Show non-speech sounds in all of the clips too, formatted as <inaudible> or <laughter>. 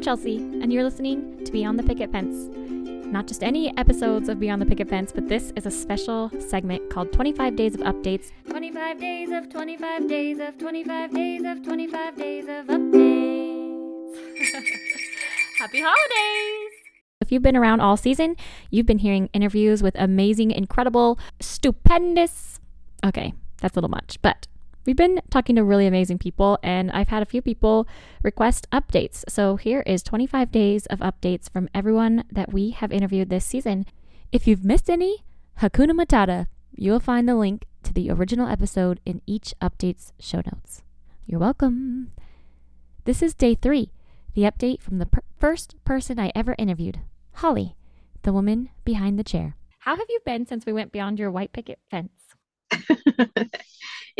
I'm Chelsea, and you're listening to Beyond the Picket Fence. Not just any episodes of Beyond the Picket Fence, but this is a special segment called 25 Days of Updates. 25 days of 25 days of 25 days of 25 days of updates. <laughs> Happy holidays! If you've been around all season, you've been hearing interviews with amazing, incredible, stupendous. Okay, that's a little much, but we've been talking to really amazing people, and I've had a few people request updates. So here is 25 days of updates from everyone that we have interviewed this season. If you've missed any, Hakuna Matata, you'll find the link to the original episode in each update's show notes. You're welcome. This is day three, the update from the per- first person I ever interviewed, Holli, the woman behind the chair. How have you been since we went beyond your white picket fence? <laughs>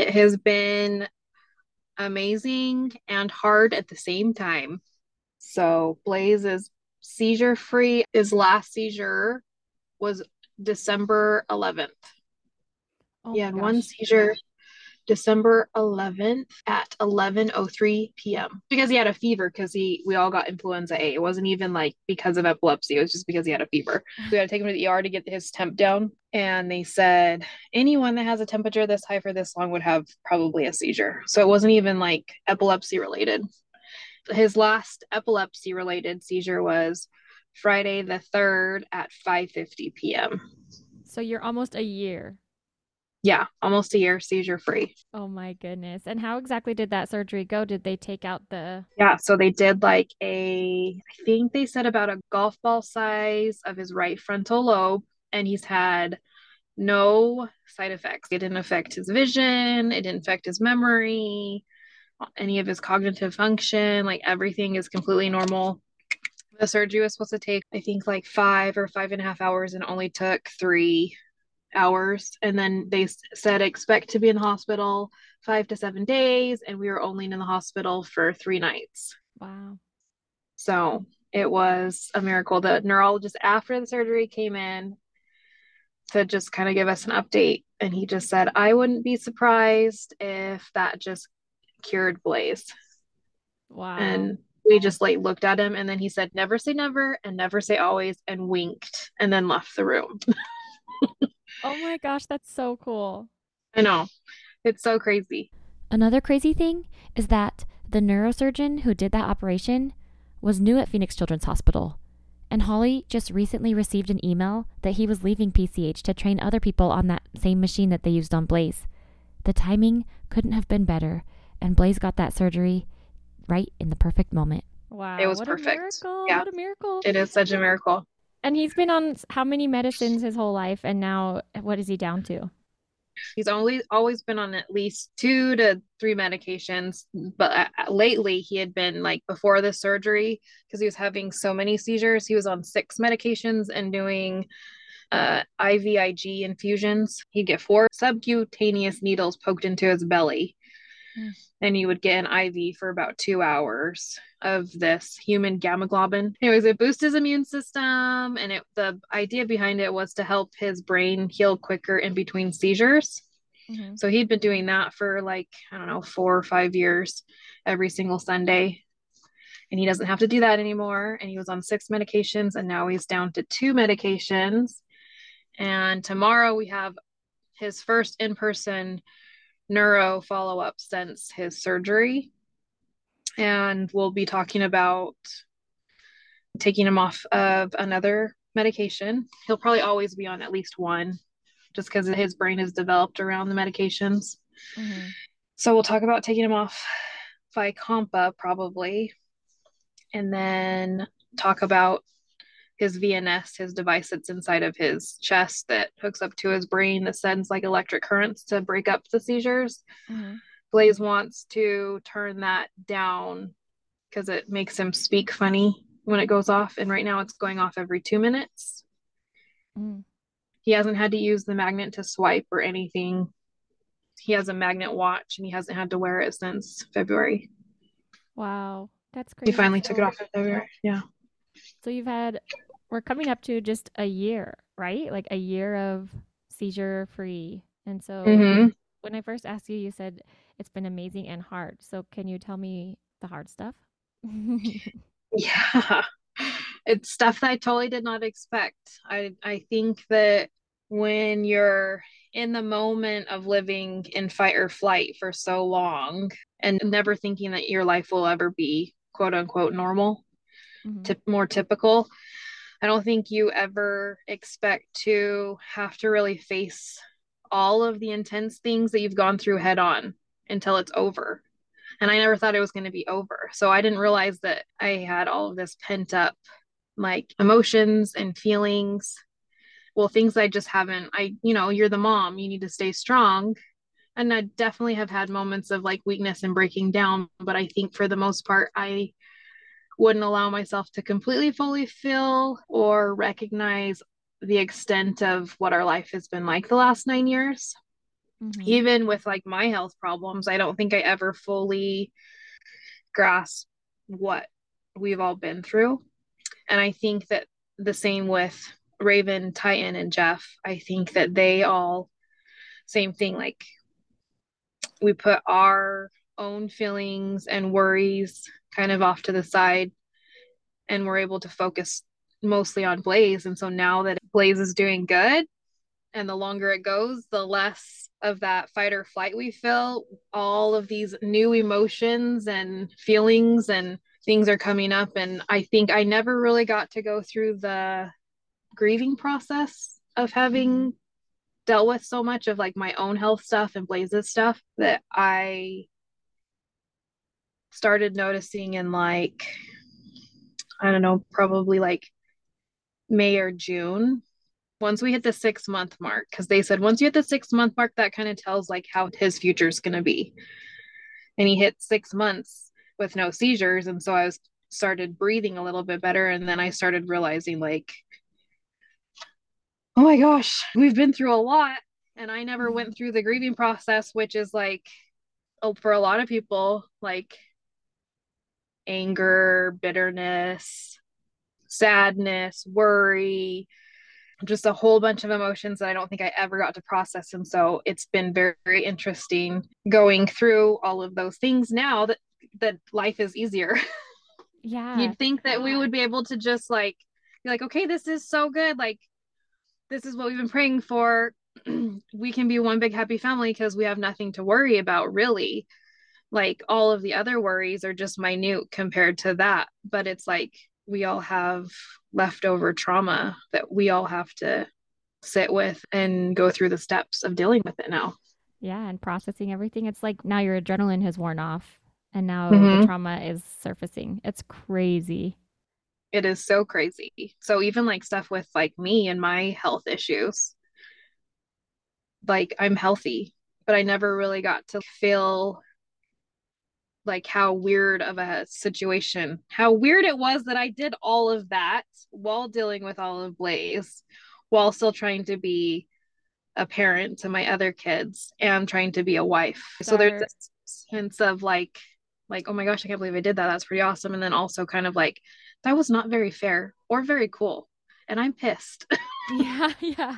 it has been amazing and hard at the same time. So Blaze is seizure free. His last seizure was December 11th. Oh he had one gosh. seizure December 11th at 11:03 p.m. because he had a fever because he we all got influenza A. It wasn't even like because of epilepsy. It was just because he had a fever. We had to take him to the ER to get his temp down, and they said anyone that has a temperature this high for this long would have probably a seizure. So it wasn't even like epilepsy related. His last epilepsy related seizure was Friday the 3rd at 5:50 p.m. So you're almost a year. Yeah, almost a year seizure free. Oh my goodness. And how exactly did that surgery go? Did they take out the Yeah, so they did like a, I think they said about a golf ball size of his right frontal lobe, and he's had no side effects. It didn't affect his vision, it didn't affect his memory, any of his cognitive function. Like everything is completely normal. The surgery was supposed to take, I think, like five or five and a half hours, and only took three hours. And then they said expect to be in the hospital five to seven days, and we were only in the hospital for three nights. Wow. So it was a miracle. The neurologist after the surgery came in to just kind of give us an update. And he just said, I wouldn't be surprised if that just cured Blaze. Wow. And we just like looked at him and then he said, never say never and never say always and winked and then left the room. <laughs> oh my gosh, that's so cool. I know. It's so crazy. Another crazy thing is that the neurosurgeon who did that operation was new at Phoenix Children's Hospital. And Holli just recently received an email that he was leaving PCH to train other people on that same machine that they used on Blaze. The timing couldn't have been better, and Blaze got that surgery right in the perfect moment. Wow. It was what perfect. A miracle. Yeah. What a miracle. It is such a miracle. And he's been on how many medicines his whole life? And now what is he down to? He's only always been on at least two to three medications, but uh, lately he had been like before the surgery because he was having so many seizures. He was on six medications and doing uh, IVIG infusions. He'd get four subcutaneous needles poked into his belly, Mm. And you would get an IV for about two hours of this human gamma globin. Anyways, it boosts his immune system, and it the idea behind it was to help his brain heal quicker in between seizures. Mhm. So he'd been doing that for like, I don't know, four or five years every single Sunday. And he doesn't have to do that anymore. And he was on six medications, and now he's down to two medications. And tomorrow we have his first in person neuro follow up since his surgery. And we'll be talking about taking him off of another medication. He'll probably always be on at least one just because his brain is developed around the medications. Mhm. So we'll talk about taking him off Fycompa probably, and then talk about his VNS, his device that's inside of his chest that hooks up to his brain that sends like electric currents to break up the seizures. Mhm. Blaze wants to turn that down because it makes him speak funny when it goes off, and right now it's going off every two minutes. Mm. He hasn't had to use the magnet to swipe or anything. He has a magnet watch and he hasn't had to wear it since February. Wow. That's great. He finally took it off in February. Yeah. So you've had, we're coming up to just a year, right? Like a year of seizure free. And so hmm when I first asked you, you said it's been amazing and hard. So can you tell me the hard stuff? <laughs> Yeah. It's stuff that I totally did not expect. I I think that when you're in the moment of living in fight or flight for so long and never thinking that your life will ever be quote unquote normal, mm-hmm. to more typical, I don't think you ever expect to have to really face all of the intense things that you've gone through head on until it's over. And I never thought it was going to be over. So I didn't realize that I had all of this pent up like emotions and feelings. Well, things I just haven't, I, you know, you're the mom, you need to stay strong. And I definitely have had moments of like weakness and breaking down. But I think for the most part, I wouldn't allow myself to completely fully feel or recognize the extent of what our life has been like the last nine years. Mm-hmm. Even with like my health problems, I don't think I ever fully grasp what we've all been through. And I think that the same with Raven, Titan, and Jeff. I think that they all, same thing, like we put our own feelings and worries kind of off to the side and we're able to focus mostly on Blaze. And so now that Blaze is doing good and the longer it goes, the less of that fight or flight we feel. All of these new emotions and feelings and things are coming up. And I think I never really got to go through the grieving process of having mm-hmm. dealt with so much of like my own health stuff and Blaze's stuff that I started noticing in like I don't know, probably like May or June. Once we hit the six month mark, because they said once you hit the six month mark, that kind of tells like how his future is going to be. And he hit six months with no seizures. And so I was started breathing a little bit better. And then I started realizing, like, oh my gosh, we've been through a lot. And I never went through the grieving process, which is like, oh, for a lot of people, like anger, bitterness, sadness, worry, just a whole bunch of emotions that I don't think I ever got to process. And so it's been very, very interesting going through all of those things now that that life is easier. <laughs> Yeah. You'd think that yeah. we would be able to just like be like, okay, this is so good. Like this is what we've been praying for. <clears throat> we can be one big happy family because we have nothing to worry about really like all of the other worries are just minute compared to that but it's like we all have leftover trauma that we all have to sit with and go through the steps of dealing with it now. Yeah and processing everything. It's like now your adrenaline has worn off and now mm-hmm. the trauma is surfacing. It's crazy. It is so crazy. So even like stuff with like me and my health issues like i'm healthy but i never really got to feel like how weird of a situation, how weird it was that I did all of that while dealing with all of Blaze, while still trying to be a parent to my other kids and trying to be a wife. So there's this sense of like, like, oh my gosh, I can't believe I did that. That's pretty awesome. And then also kind of like, that was not very fair or very cool. And I'm pissed. <laughs> yeah, <laughs> yeah.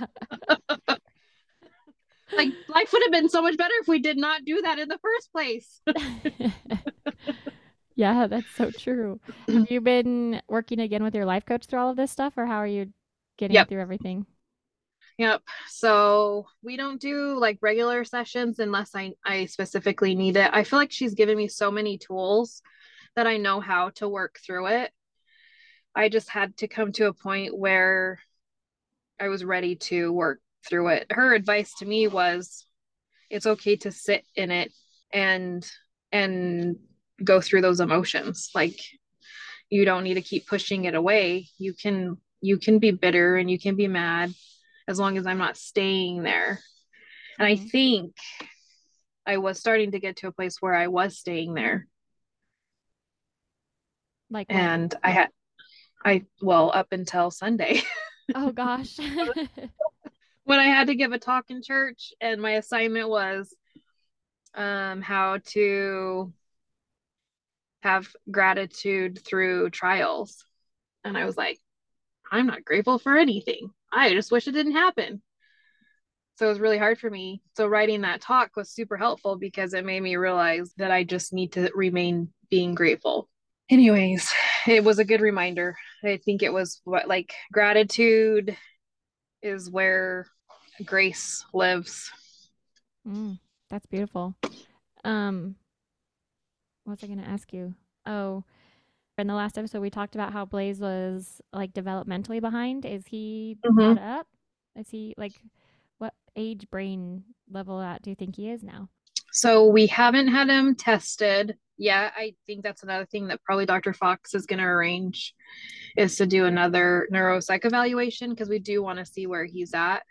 Like life would have been so much better if we did not do that in the first place. <laughs> yeah, that's so true. Have you been working again with your life coach through all of this stuff, or how are you getting yep. through everything? Yep. So we don't do like regular sessions unless I, I specifically need it. I feel like she's given me so many tools that I know how to work through it. I just had to come to a point where I was ready to work through it. Her advice to me was it's okay to sit in it and and go through those emotions. Like you don't need to keep pushing it away. You can you can be bitter and you can be mad as long as I'm not staying there. And I mm-hmm. think I was starting to get to a place where I was staying there. Like what? and I had I well up until Sunday. <laughs> oh gosh. <laughs> <laughs> when I had to give a talk in church, and my assignment was um, how to have gratitude through trials. And I was like, I'm not grateful for anything. I just wish it didn't happen. So it was really hard for me. So writing that talk was super helpful because it made me realize that I just need to remain being grateful. Anyways, it was a good reminder. I think it was what like gratitude is where grace lives. Mm, that's beautiful. Um, what was I going to ask you? Oh, in the last episode, we talked about how Blaze was like developmentally behind. Is he Mhm. caught up? Is he like what age brain level at do you think he is now? So we haven't had him tested yet. I think that's another thing that probably Dr. Fox is going to arrange is to do another neuropsych evaluation because we do want to see where he's at.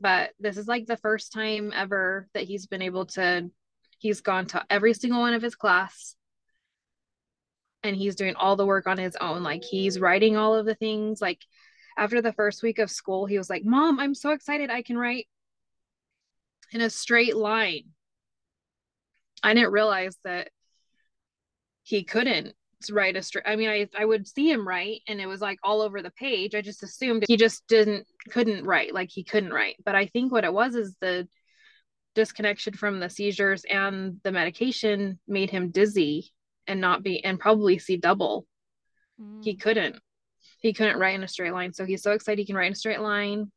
But this is like the first time ever that he's been able to, he's gone to every single one of his class and he's doing all the work on his own. Like he's writing all of the things. Like after the first week of school, he was like, Mom, I'm so excited I can write in a straight line. I didn't realize that he couldn't write a straight. I mean, I I would see him write, and it was like all over the page. I just assumed he just didn't couldn't write, like he couldn't write. But I think what it was is the disconnection from the seizures and the medication made him dizzy and not be and probably see double. He Mm. couldn't. He couldn't write in a straight line. So he's so excited he can write in a straight line.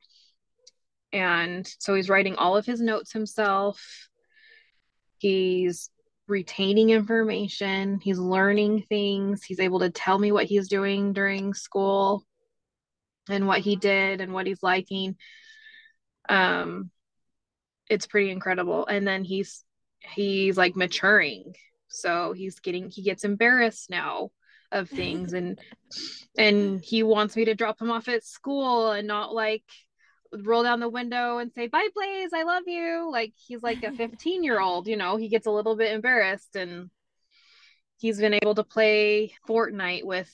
And so he's writing all of his notes himself. He's retaining information. He's learning things. He's able to tell me what he's doing during school and what he did and what he's liking. Um, it's pretty incredible. And then he's he's like maturing. So he's getting he gets embarrassed now of <laughs> things and and he wants me to drop him off at school and not like roll down the window and say bye blaze i love you like he's like a <laughs> 15 year old you know he gets a little bit embarrassed and he's been able to play fortnite with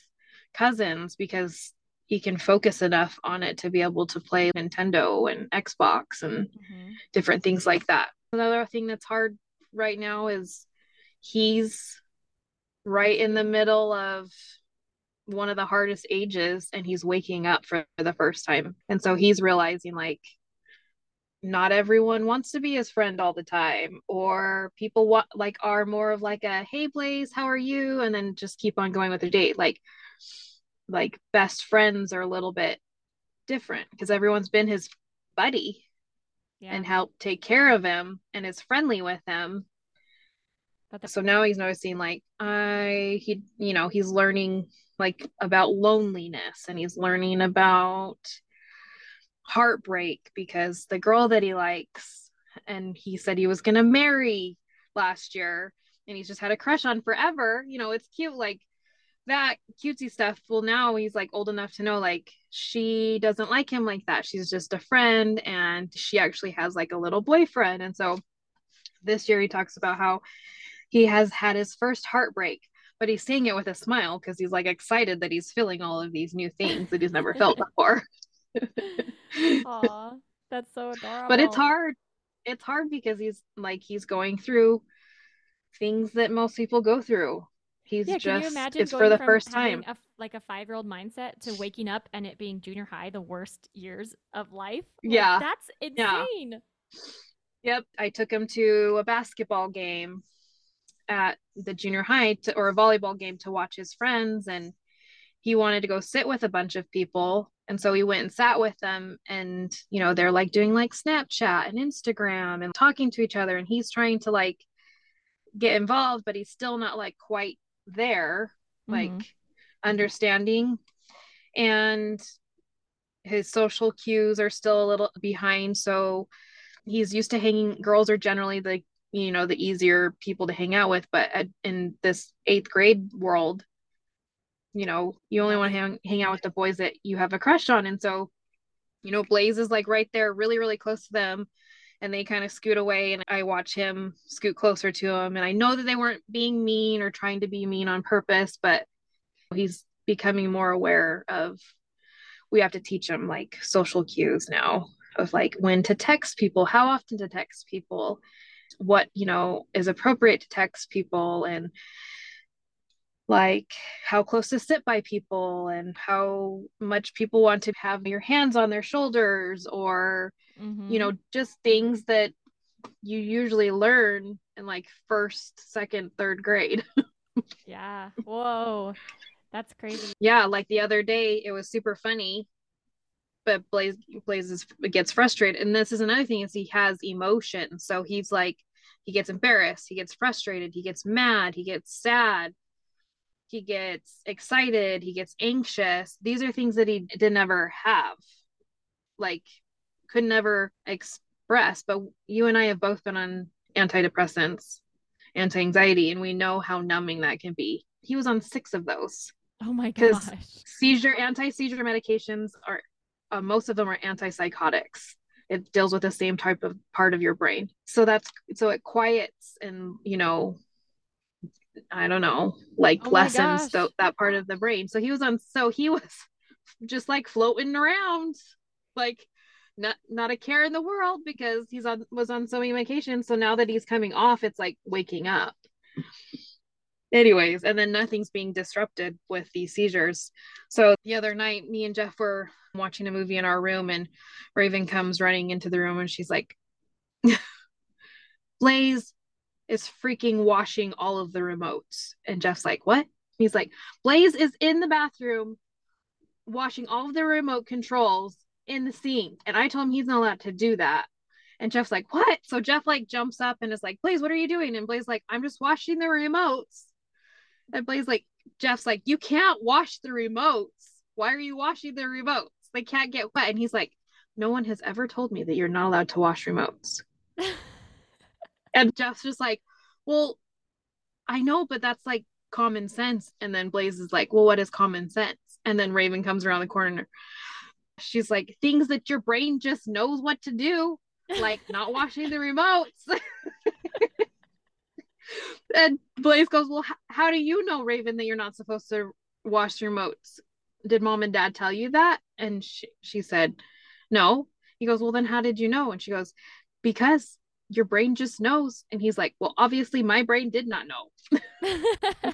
cousins because he can focus enough on it to be able to play nintendo and xbox and Mhm. different things like that another thing that's hard right now is he's right in the middle of one of the hardest ages and he's waking up for the first time. And so he's realizing like not everyone wants to be his friend all the time or people want like are more of like a hey Blaze, how are you? And then just keep on going with their date. Like like best friends are a little bit different because everyone's been his buddy Yeah. and helped take care of him and is friendly with him but so now he's noticing like i he you know he's learning like about loneliness and he's learning about heartbreak because the girl that he likes and he said he was going to marry last year and he's just had a crush on forever you know it's cute like that cutesy stuff. Well now he's like old enough to know like she doesn't like him like that. She's just a friend and she actually has like a little boyfriend. And so this year he talks about how he has had his first heartbreak but he's seeing it with a smile because he's like excited that he's feeling all of these new things that he's never felt before <laughs> Aw, that's so adorable. but it's hard it's hard because he's like he's going through things that most people go through he's Yeah, can you just imagine it's for the first time a, like a five year old mindset to waking up and it being junior high, the worst years of life? Like, Yeah. that's Yeah. insane. Yep, I took him to a basketball game at the junior high to, or a volleyball game to watch his friends and he wanted to go sit with a bunch of people and so he went and sat with them and you know they're like doing like Snapchat and Instagram and talking to each other and he's trying to like get involved but he's still not like quite there like Mhm. understanding and his social cues are still a little behind so he's used to hanging girls are generally the you know the easier people to hang out with but at, in this eighth grade world you know you only want to hang, hang out with the boys that you have a crush on. And so you know blaze is like right there really really close to them and they kind of scoot away and i watch him scoot closer to him and i know that they weren't being mean or trying to be mean on purpose but he's becoming more aware of we have to teach him like social cues now of like when to text people how often to text people what you know is appropriate to text people and like how close to sit by people and how much people want to have your hands on their shoulders or Mhm. you know just things that you usually learn in like first second third grade <laughs> Yeah. Whoa. That's crazy. Yeah, like the other day, it was super funny. But Blaze Blaze is, gets frustrated, and this is another thing is he has emotion. So he's like, he gets embarrassed, he gets frustrated, he gets mad, he gets sad, he gets excited, he gets anxious. These are things that he didn't ever have, like could never express. But you and I have both been on antidepressants, anti anxiety, and we know how numbing that can be. He was on six of those. Oh my gosh. Seizure, anti seizure medications are, uh, most of them are antipsychotics. It deals with the same type of part of your brain. So that's, so it quiets and, you know, I don't know, like Oh lessens gosh. that part of the brain. So he was on, so he was <laughs> just like floating around, like not not a care in the world because he's on was on so many medications. So now that he's coming off, it's like waking up. Anyways, and then nothing's being disrupted with these seizures. So the other night, me and Jeff were watching a movie in our room, and Raven comes running into the room and she's like, <laughs> Blaze is freaking washing all of the remotes. And Jeff's like, What? He's like, Blaze is in the bathroom washing all of the remote controls in the sink. And I told him he's not allowed to do that. And Jeff's like, What? So Jeff like jumps up and is like, Blaze, what are you doing? And Blaze like, I'm just washing the remotes. And Blaze like, Jeff's like, You can't wash the remotes. Why are you washing the remotes? They can't get wet. And he's like, No one has ever told me that you're not allowed to wash remotes. <laughs> And Jeff's just like, Well, I know, but that's like common sense. And then Blaze is like, Well, what is common sense? And then Raven comes around the corner. She's like, Things that your brain just knows what to do, like not washing the remotes. <laughs> and Blaze goes, Well, how do you know, Raven, that you're not supposed to wash the remotes? Did mom and dad tell you that? And she, she said, No. He goes, Well, then how did you know? And she goes, Because your brain just knows. And he's like, Well, obviously, my brain did not know. <laughs>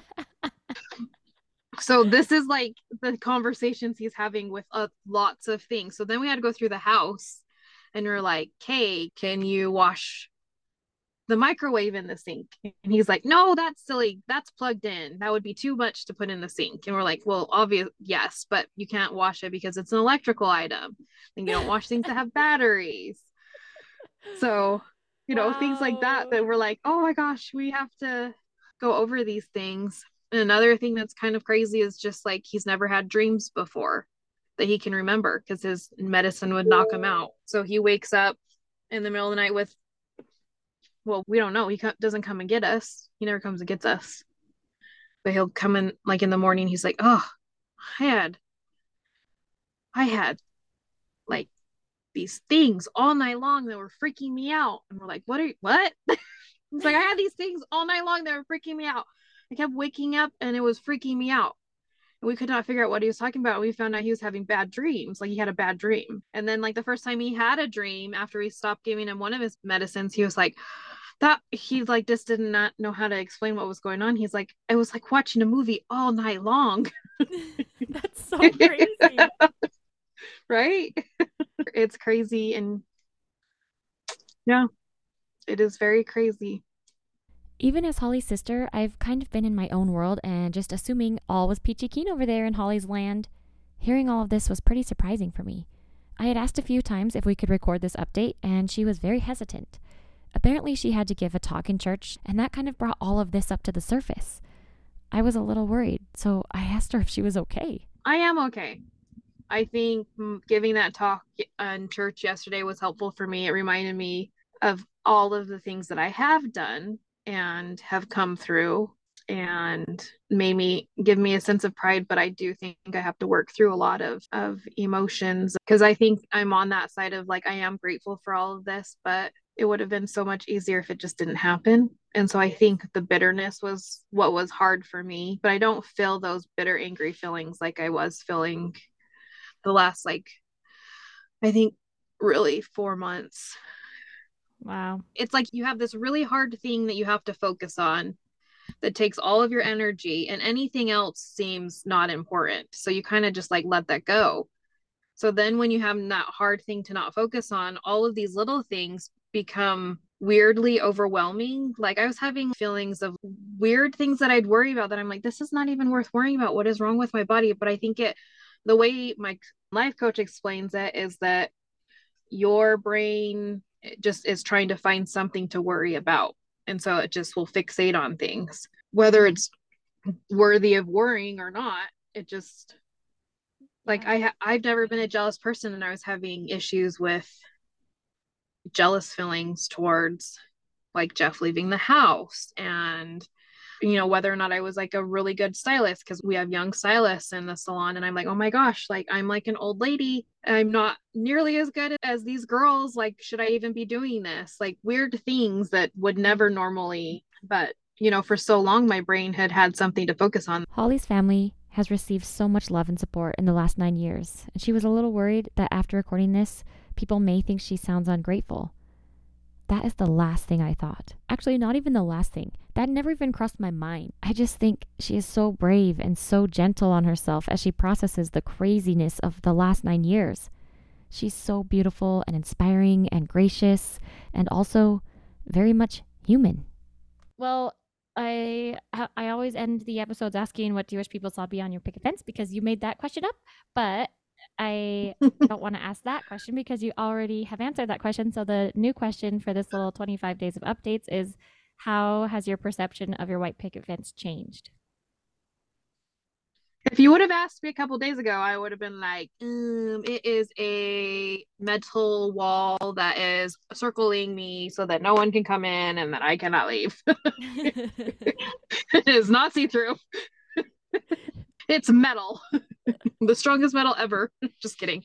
So this is like the conversations he's having with uh, lots of things. So then we had to go through the house and we are like, Kay, can you wash the microwave in the sink? And he's like, No, that's silly. That's plugged in. That would be too much to put in the sink. And we're like, Well, obvious, yes, but you can't wash it because it's an electrical item. And you don't wash things that have batteries. <laughs> So, you know, things like that Wow. that we're like, oh my gosh, we have to go over these things. And another thing that's kind of crazy is just like he's never had dreams before that he can remember because his medicine would knock him out. So he wakes up in the middle of the night with, well, we don't know. He co- doesn't come and get us. He never comes and gets us. But he'll come in like in the morning. He's like, oh, I had, I had like these things all night long that were freaking me out. And we're like, what are you, what? <laughs> He's like, I had these things all night long that were freaking me out. I kept waking up and it was freaking me out. And we could not figure out what he was talking about. We found out he was having bad dreams. Like he had a bad dream. And then like the first time he had a dream after we stopped giving him one of his medicines, he was like, that he like just did not know how to explain what was going on. He's like, I was like watching a movie all night long. <laughs> <laughs> That's so crazy. <laughs> right? it's crazy and yeah, it is very crazy. Even as Holli's sister, I've kind of been in my own world and just assuming all was peachy keen over there in Holli's land. Hearing all of this was pretty surprising for me. I had asked a few times if we could record this update, and she was very hesitant. Apparently, she had to give a talk in church, and that kind of brought all of this up to the surface. I was a little worried, so I asked her if she was okay. I am okay. I think giving that talk in church yesterday was helpful for me. It reminded me of all of the things that I have done and have come through and made me give me a sense of pride but i do think i have to work through a lot of of emotions because i think i'm on that side of like i am grateful for all of this but it would have been so much easier if it just didn't happen. And so i think the bitterness was what was hard for me but i don't feel those bitter angry feelings like i was feeling the last like i think really 4 months. Wow. it's like you have this really hard thing that you have to focus on that takes all of your energy and anything else seems not important. So you kind of just like let that go. So then when you have that hard thing to not focus on all of these little things become weirdly overwhelming. Like I was having feelings of weird things that I'd worry about that I'm like, this is not even worth worrying about. What is wrong with my body? But I think it, the way my life coach explains it is that your brain eh, just is trying to find something to worry about. And so it just will fixate on things, whether it's worthy of worrying or not. It just, like I ha- I've never been a jealous person and I was having issues with jealous feelings towards like Jeff leaving the house and you know whether or not I was like a really good stylist because we have young stylists in the salon and I'm like oh my gosh like I'm like an old lady. I'm not nearly as good as these girls. Like should I even be doing this? Like weird things that would never normally but you know for so long my brain had had something to focus on. Holli's family has received so much love and support in the last 9 years and she was a little worried that after recording this people may think she sounds ungrateful that is the last thing I thought. Actually, not even the last thing. That never even crossed my mind. I just think she is so brave and so gentle on herself as she processes the craziness of the last nine years. She's so beautiful and inspiring and gracious and also very much human. Well, I I always end the episodes asking what do you wish people saw beyond your picket fence because you made that question up, but I <laughs> don't want to ask that question because you already have answered that question. So the new question for this little 25 days of updates is how has your perception of your white picket fence changed? If you would have asked me a couple days ago, I would have been like, um, it is a metal wall that is circling me so that no one can come in and that I cannot leave. <laughs> <laughs> it is not see through. it's metal. <laughs> the strongest metal ever. <laughs> Just kidding.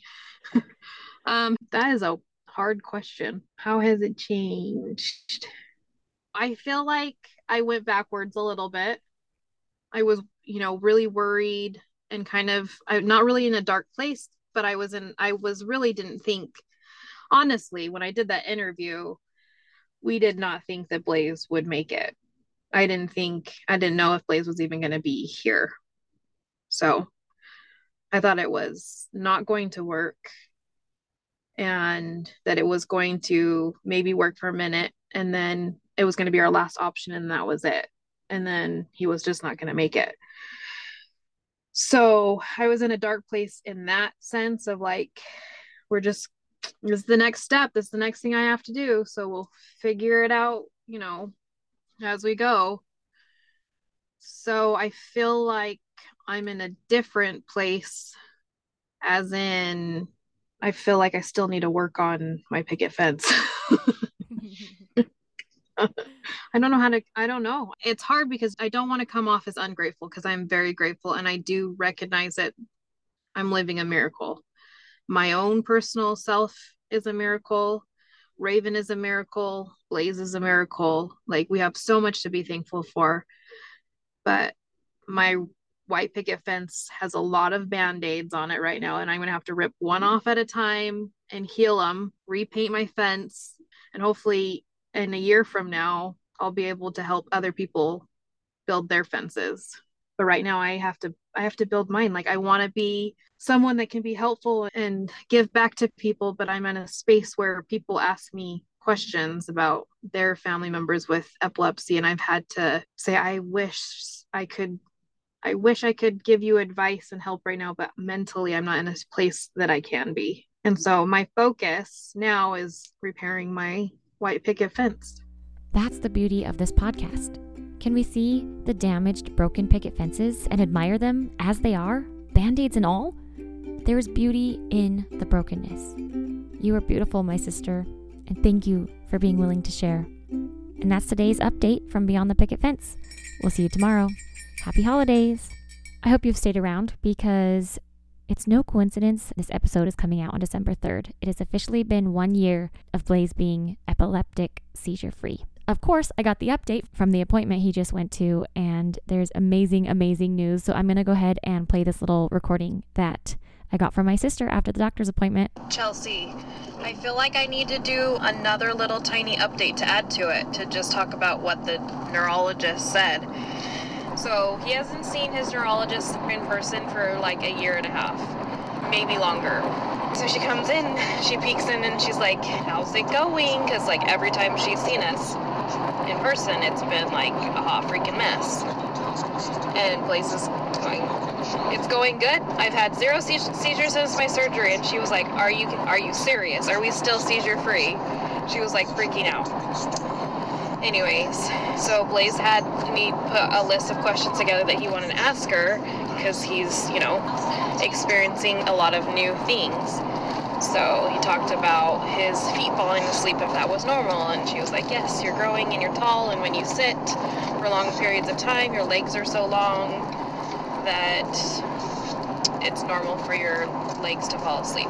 <laughs> um, that is a hard question. How has it changed? I feel like I went backwards a little bit. I was, you know, really worried and kind of I'm not really in a dark place, but I was in I was really didn't think honestly when I did that interview, we did not think that Blaze would make it. I didn't think I didn't know if Blaze was even going to be here. So I thought it was not going to work and that it was going to maybe work for a minute and then it was going to be our last option and that was it. And then he was just not going to make it. So I was in a dark place in that sense of like, we're just, this is the next step. This is the next thing I have to do. So we'll figure it out, you know, as we go. So I feel like I'm in a different place, as in, I feel like I still need to work on my picket fence. <laughs> I don't know how to, I don't know. It's hard because I don't want to come off as ungrateful because I'm very grateful and I do recognize that I'm living a miracle. My own personal self is a miracle. Raven is a miracle. Blaze is a miracle. Like we have so much to be thankful for. But my white picket fence has a lot of band-aids on it right now and i'm going to have to rip one mm-hmm. off at a time and heal them repaint my fence and hopefully in a year from now i'll be able to help other people build their fences. But right now i have to i have to build mine. Like i want to be someone that can be helpful and give back to people but i'm in a space where people ask me questions about their family members with epilepsy and i've had to say i wish i could I wish I could give you advice and help right now, but mentally I'm not in a place that I can be. And so my focus now is repairing my white picket fence. That's the beauty of this podcast. Can we see the damaged, broken picket fences and admire them as they are, band aids and all? There is beauty in the brokenness. You are beautiful, my sister, and thank you for being willing to share. And that's today's update from Beyond the Picket Fence. We'll see you tomorrow. Happy holidays! I hope you've stayed around because it's no coincidence this episode is coming out on December 3rd. It has officially been one year of Blaze being epileptic seizure free. Of course, I got the update from the appointment he just went to, and there's amazing, amazing news. So I'm going to go ahead and play this little recording that I got from my sister after the doctor's appointment. Chelsea, I feel like I need to do another little tiny update to add to it to just talk about what the neurologist said. So he hasn't seen his neurologist in person for like a year and a half. maybe longer. So she comes in, she peeks in, and she's like, How's it going? Because, like, every time she's seen us in person, it's been like a hot freaking mess. And Blaze is going, It's going good. I've had zero seizures since my surgery. And she was like, Are you, are you serious? Are we still seizure free? She was like freaking out. Anyways, so Blaze had me put a list of questions together that he wanted to ask her because he's, you know, experiencing a lot of new things. So he talked about his feet falling asleep if that was normal, and she was like, Yes, you're growing and you're tall, and when you sit for long periods of time, your legs are so long that it's normal for your legs to fall asleep.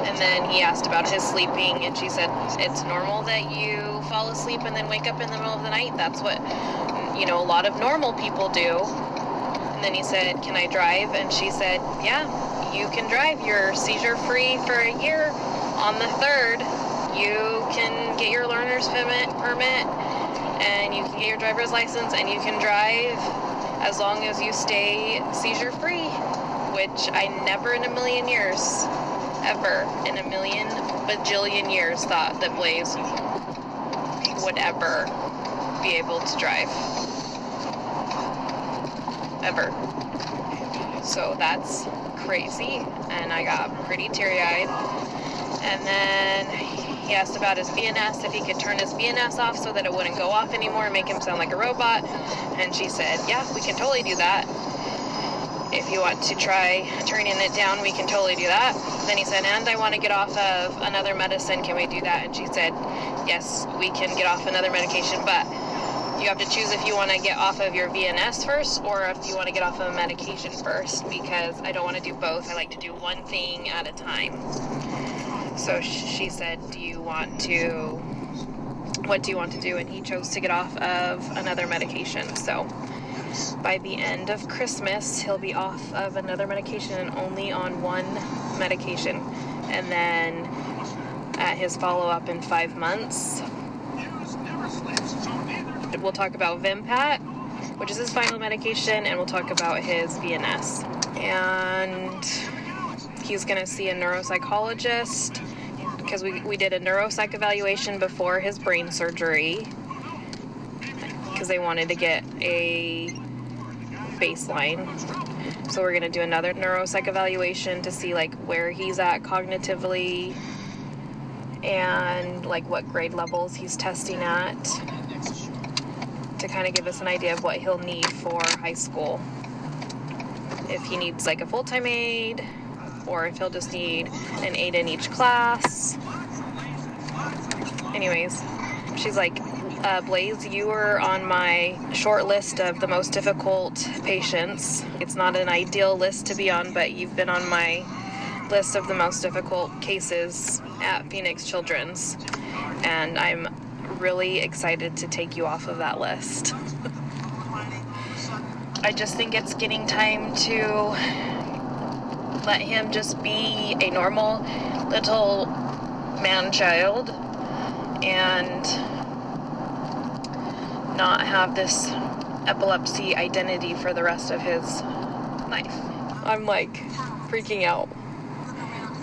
And then he asked about his sleeping, and she said, It's normal that you fall asleep and then wake up in the middle of the night. That's what, you know, a lot of normal people do. And then he said, Can I drive? And she said, Yeah, you can drive. You're seizure free for a year. On the third, you can get your learner's permit, permit and you can get your driver's license and you can drive as long as you stay seizure free, which I never in a million years ever in a million bajillion years thought that Blaze would ever be able to drive. Ever. So that's crazy. And I got pretty teary eyed. And then he asked about his VNS, if he could turn his VNS off so that it wouldn't go off anymore and make him sound like a robot. And she said, Yeah, we can totally do that if you want to try turning it down, we can totally do that. Then he said, and I want to get off of another medicine. Can we do that? And she said, yes, we can get off another medication, but you have to choose if you want to get off of your VNS first or if you want to get off of a medication first because I don't want to do both. I like to do one thing at a time. So she said, do you want to, what do you want to do? And he chose to get off of another medication. So by the end of Christmas, he'll be off of another medication and only on one medication. And then at his follow up in five months, we'll talk about Vimpat, which is his final medication, and we'll talk about his VNS. And he's going to see a neuropsychologist because we, we did a neuropsych evaluation before his brain surgery because they wanted to get a baseline. So we're gonna do another neuropsych evaluation to see like where he's at cognitively and like what grade levels he's testing at to kind of give us an idea of what he'll need for high school. If he needs like a full-time aide or if he'll just need an aide in each class. Anyways, she's like, uh, Blaze, you were on my short list of the most difficult patients. It's not an ideal list to be on, but you've been on my list of the most difficult cases at Phoenix Children's. And I'm really excited to take you off of that list. I just think it's getting time to let him just be a normal little man child and not have this epilepsy identity for the rest of his life. I'm like freaking out.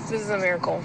This is a miracle.